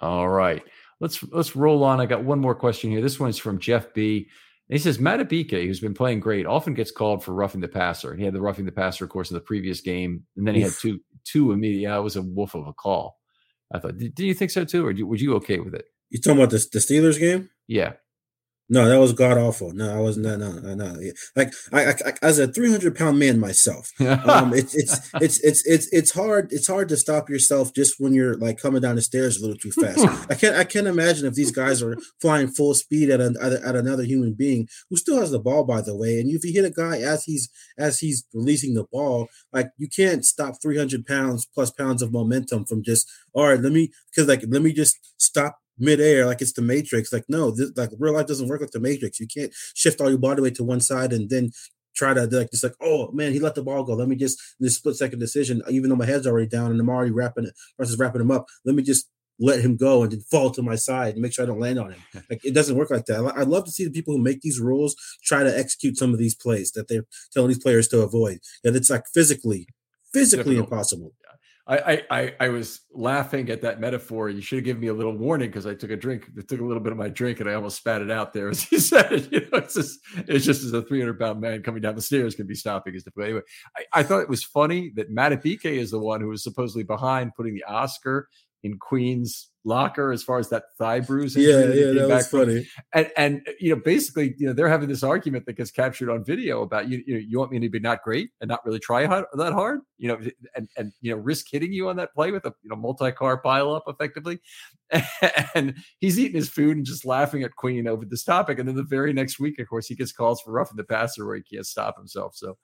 All right, let's let's roll on. I got one more question here. This one's from Jeff B. And he says Madubuike, who's been playing great, often gets called for roughing the passer. He had the roughing the passer, of course, in the previous game, and then he Oof. had two two immediate. Yeah, it was a wolf of a call. I thought. Did, did you think so too, or were you okay with it? You talking about the the Steelers game? Yeah. No, that was god awful. No, I wasn't. No, no, no. Like I, I, I as a three hundred pound man myself, um, it's it's it's it's it's it's hard. It's hard to stop yourself just when you're like coming down the stairs a little too fast. I can't. I can't imagine if these guys are flying full speed at, an, at, at another human being who still has the ball, by the way. And if you hit a guy as he's as he's releasing the ball, like you can't stop three hundred pounds plus pounds of momentum from just all right. Let me because like let me just stop midair like it's the matrix like no this, like real life doesn't work like the matrix. You can't shift all your body weight to one side and then try to like just like oh man he let the ball go. Let me just this split second decision even though my head's already down and i'm already wrapping it versus wrapping him up let me just let him go and then fall to my side and make sure i don't land on him. Like it doesn't work like that. I'd love to see the people who make these rules try to execute some of these plays that they're telling these players to avoid and it's like physically physically Difficult. impossible I, I I was laughing at that metaphor. You should have given me a little warning because I took a drink. I took a little bit of my drink and I almost spat it out there as you said. You know, it's just it's just as a 300 pound man coming down the stairs can be stopping as difficult. Anyway, I, I thought it was funny that Madubuike is the one who was supposedly behind putting the Oscar in Queen's locker as far as that thigh bruise. Yeah, yeah, that was funny. And and you know, basically, you know, they're having this argument that gets captured on video about you. You, know, you want me to be not great and not really try hard, that hard, you know, and and you know, risk hitting you on that play with a you know multi-car pile up effectively. And he's eating his food and just laughing at Queen over this topic. And then the very next week, of course, he gets calls for roughing the passer where he can't stop himself. So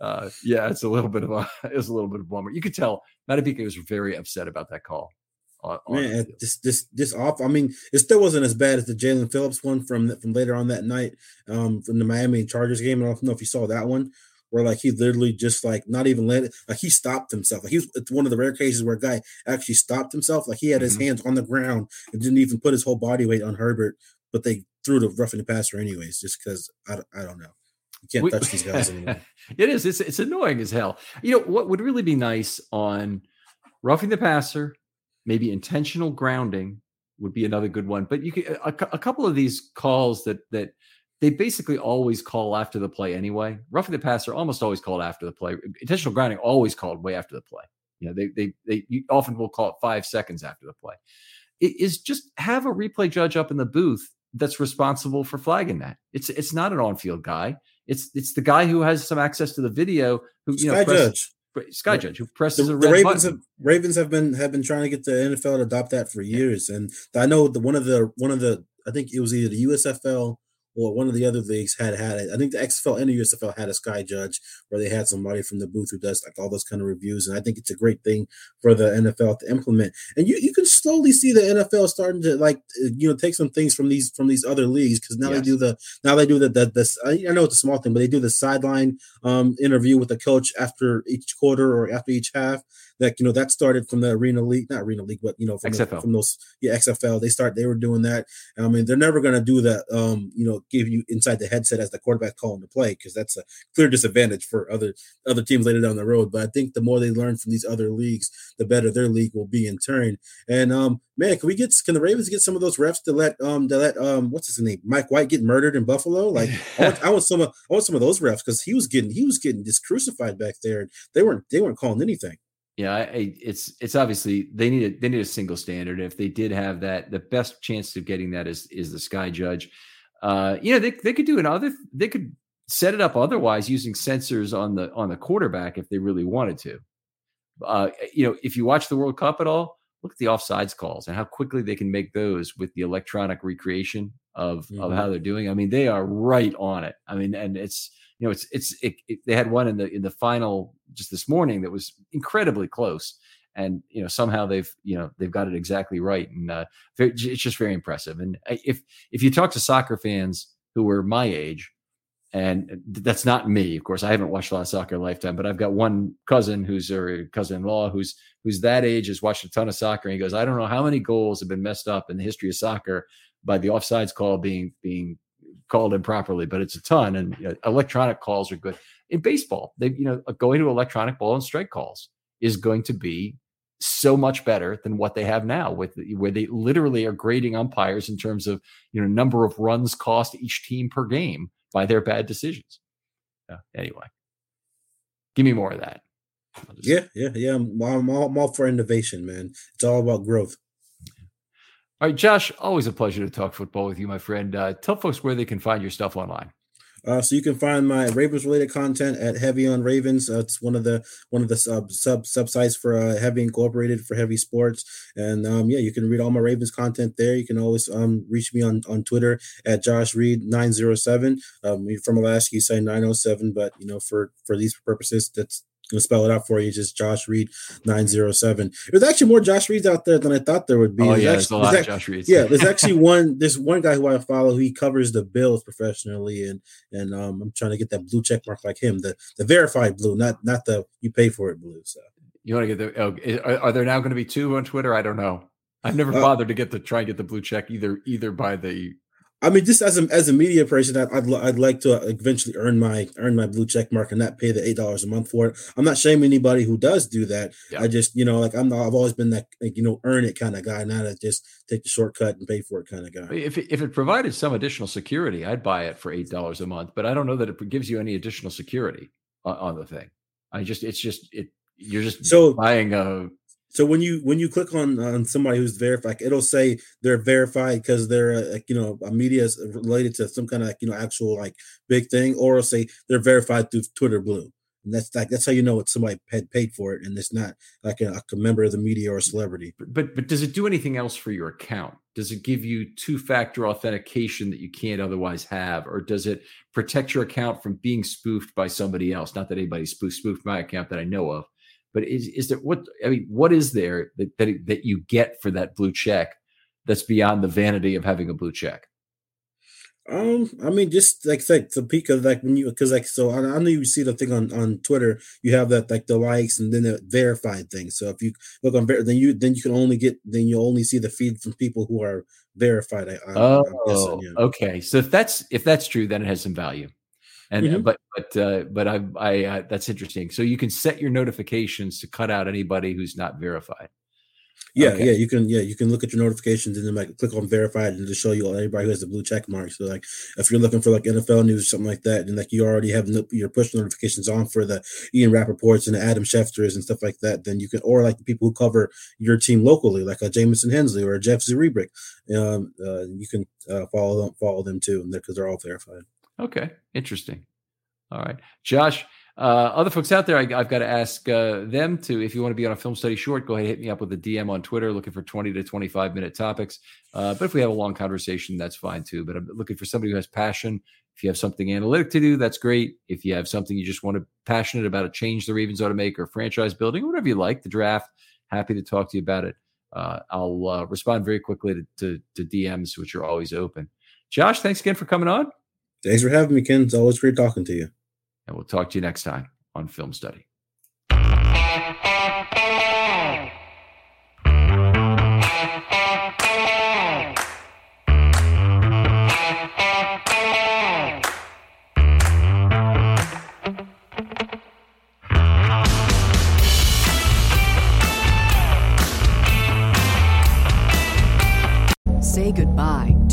uh, yeah, it's a little bit of a it's a little bit of a bummer. You could tell Madubuike was very upset about that call. On, Man, this this this off. I mean, it still wasn't as bad as the Jaelan Phillips one from from later on that night, um, from the Miami Chargers game. I don't know if you saw that one, where like he literally just like not even let it, like he stopped himself. Like he was it's one of the rare cases where a guy actually stopped himself. Like he had his mm-hmm. hands on the ground and didn't even put his whole body weight on Herbert, but they threw the roughing the passer anyways, just because I, I don't know. You can't we, touch these guys anymore. it is. It's it's annoying as hell. You know what would really be nice on roughing the passer, maybe intentional grounding would be another good one. But you can a, a couple of these calls that that they basically always call after the play anyway. Roughing the passer almost always called after the play. Intentional grounding always called way after the play. You know, they they they often will call it five seconds after the play. It is just have a replay judge up in the booth that's responsible for flagging that. It's it's not an on-field guy. It's it's the guy who has some access to the video who you know Judge. Sky Judge who presses the, the Ravens button. have Ravens have been have been trying to get the NFL to adopt that for years, and I know the one of the one of the I think it was either the USFL or one of the other leagues had had it. I think the XFL and the USFL had a sky judge where they had somebody from the booth who does like all those kind of reviews. And I think it's a great thing for the NFL to implement. And you, you can slowly see the NFL starting to like you know take some things from these from these other leagues because now yes. they do the now they do the the, the I know it's a small thing, but they do the sideline um, interview with the coach after each quarter or after each half that you know that started from the arena league, not arena league, but you know from, the, from those yeah XFL. They start they were doing that. I mean, they're never going to do that. Um, you know, give you inside the headset as the quarterback calling the play because that's a clear disadvantage for other other teams later down the road. But I think the more they learn from these other leagues, the better their league will be in turn. And um, man, can we get can the Ravens get some of those refs to let um to let um what's his name Mike White get murdered in Buffalo? Like I want, I want some of I want some of those refs because he was getting he was getting just crucified back there. They weren't they weren't calling anything. Yeah, I, it's it's obviously they need a they need a single standard. If they did have that, the best chance of getting that is is the Sky Judge. Uh, you know, they they could do another. They could set it up otherwise using sensors on the on the quarterback if they really wanted to. Uh, you know, if you watch the World Cup at all, look at the offsides calls and how quickly they can make those with the electronic recreation of mm-hmm. of how they're doing. I mean, they are right on it. I mean, and it's you know, it's it's it, it, they had one in the in the final just this morning that was incredibly close, and you know somehow they've you know they've got it exactly right, and uh, it's just very impressive. And if if you talk to soccer fans who were my age, and that's not me, of course, I haven't watched a lot of soccer lifetime, but I've got one cousin who's or cousin-in-law who's who's that age has watched a ton of soccer, and he goes, I don't know how many goals have been messed up in the history of soccer by the offsides call being being called improperly, but it's a ton. And you know, electronic calls are good in baseball. They, you know, going to electronic ball and strike calls is going to be so much better than what they have now, with where they literally are grading umpires in terms of you know number of runs cost each team per game by their bad decisions. Uh, anyway, give me more of that. Just... Yeah, yeah, yeah. I'm, I'm, all, I'm all for innovation, man. It's all about growth. All right, Josh, always a pleasure to talk football with you, my friend. Uh, tell folks where they can find your stuff online. Uh, so you can find my Ravens related content at Heavy on Ravens. Uh, it's one of the one of the sub sub sites for uh, Heavy Incorporated for Heavy Sports, and um, yeah, you can read all my Ravens content there. You can always um, reach me on on Twitter at Josh Reed nine zero seven. Um, from Alaska, you say nine zero seven, but you know for for these purposes, that's gonna spell it out for you. Just Josh Reed nine zero seven. There's actually more Josh Reeds out there than I thought there would be. Oh there's yeah, actually, there's a lot of Josh Reeds. Yeah, there's actually one. There's one guy who I follow. He covers the Bills professionally, and and um, I'm trying to get that blue check mark like him, the the verified blue, not not the you pay for it blue. So you want to get the? Oh, are, are there now going to be two on Twitter? I don't know. I've never uh, bothered to get the try and get the blue check either either by the I mean, just as a as a media person, I'd, I'd, I'd like to uh, eventually earn my earn my blue check mark and not pay the eight dollars a month for it. I'm not shaming anybody who does do that. Yeah. I just you know like I'm not, I've always been that like, you know earn it kind of guy, not a just take the shortcut and pay for it kind of guy. If it, if it provided some additional security, I'd buy it for eight dollars a month. But I don't know that it gives you any additional security on, on the thing. I just it's just it you're just so buying a So when you when you click on on somebody who's verified, it'll say they're verified because they're uh, you know a media is related to some kind of like you know actual like big thing, or it'll say they're verified through Twitter Blue. And that's like that's how you know it's somebody had paid for it, and it's not like a, a member of the media or a celebrity. But but does it do anything else for your account? Does it give you two factor authentication that you can't otherwise have, or does it protect your account from being spoofed by somebody else? Not that anybody spoofed, spoofed my account that I know of, but is is there what I mean? What is there that that, that you get for that blue check that's beyond the vanity of having a blue check? Um, I mean, just like like the peak of like when you because like so I, I know you see the thing on on Twitter, you have that like the likes and then the verified thing. So if you look on then you then you can only get then you only see the feed from people who are verified. I, oh, guessing, yeah. okay. So if that's if that's true, then it has some value. And mm-hmm. but but uh, but I I uh, that's interesting. So you can set your notifications to cut out anybody who's not verified. Yeah, okay. yeah, you can. Yeah, you can look at your notifications and then like click on verified and just show you anybody who has the blue check mark. So like, if you're looking for like NFL news or something like that, and like you already have your push notifications on for the Ian Rapoports and the Adam Schefters and stuff like that, then you can, or like the people who cover your team locally, like a Jamison Hensley or a Jeff Zrebiec, um, uh, you can uh, follow them, follow them too, because they're all verified. Okay, interesting. All right, Josh. Uh, other folks out there, I, have got to ask uh, them to, if you want to be on a film study short, go ahead and hit me up with a DM on Twitter, looking for 20 to 25 minute topics. Uh, but if we have a long conversation, that's fine too. But I'm looking for somebody who has passion. If you have something analytic to do, that's great. If you have something you just want to be passionate about a change the Ravens ought to make or franchise building, whatever you like, the draft, happy to talk to you about it. Uh, I'll uh, respond very quickly to, to, to DMs, which are always open. Josh, thanks again for coming on. Thanks for having me, Ken. It's always great talking to you. And we'll talk to you next time on Film Study.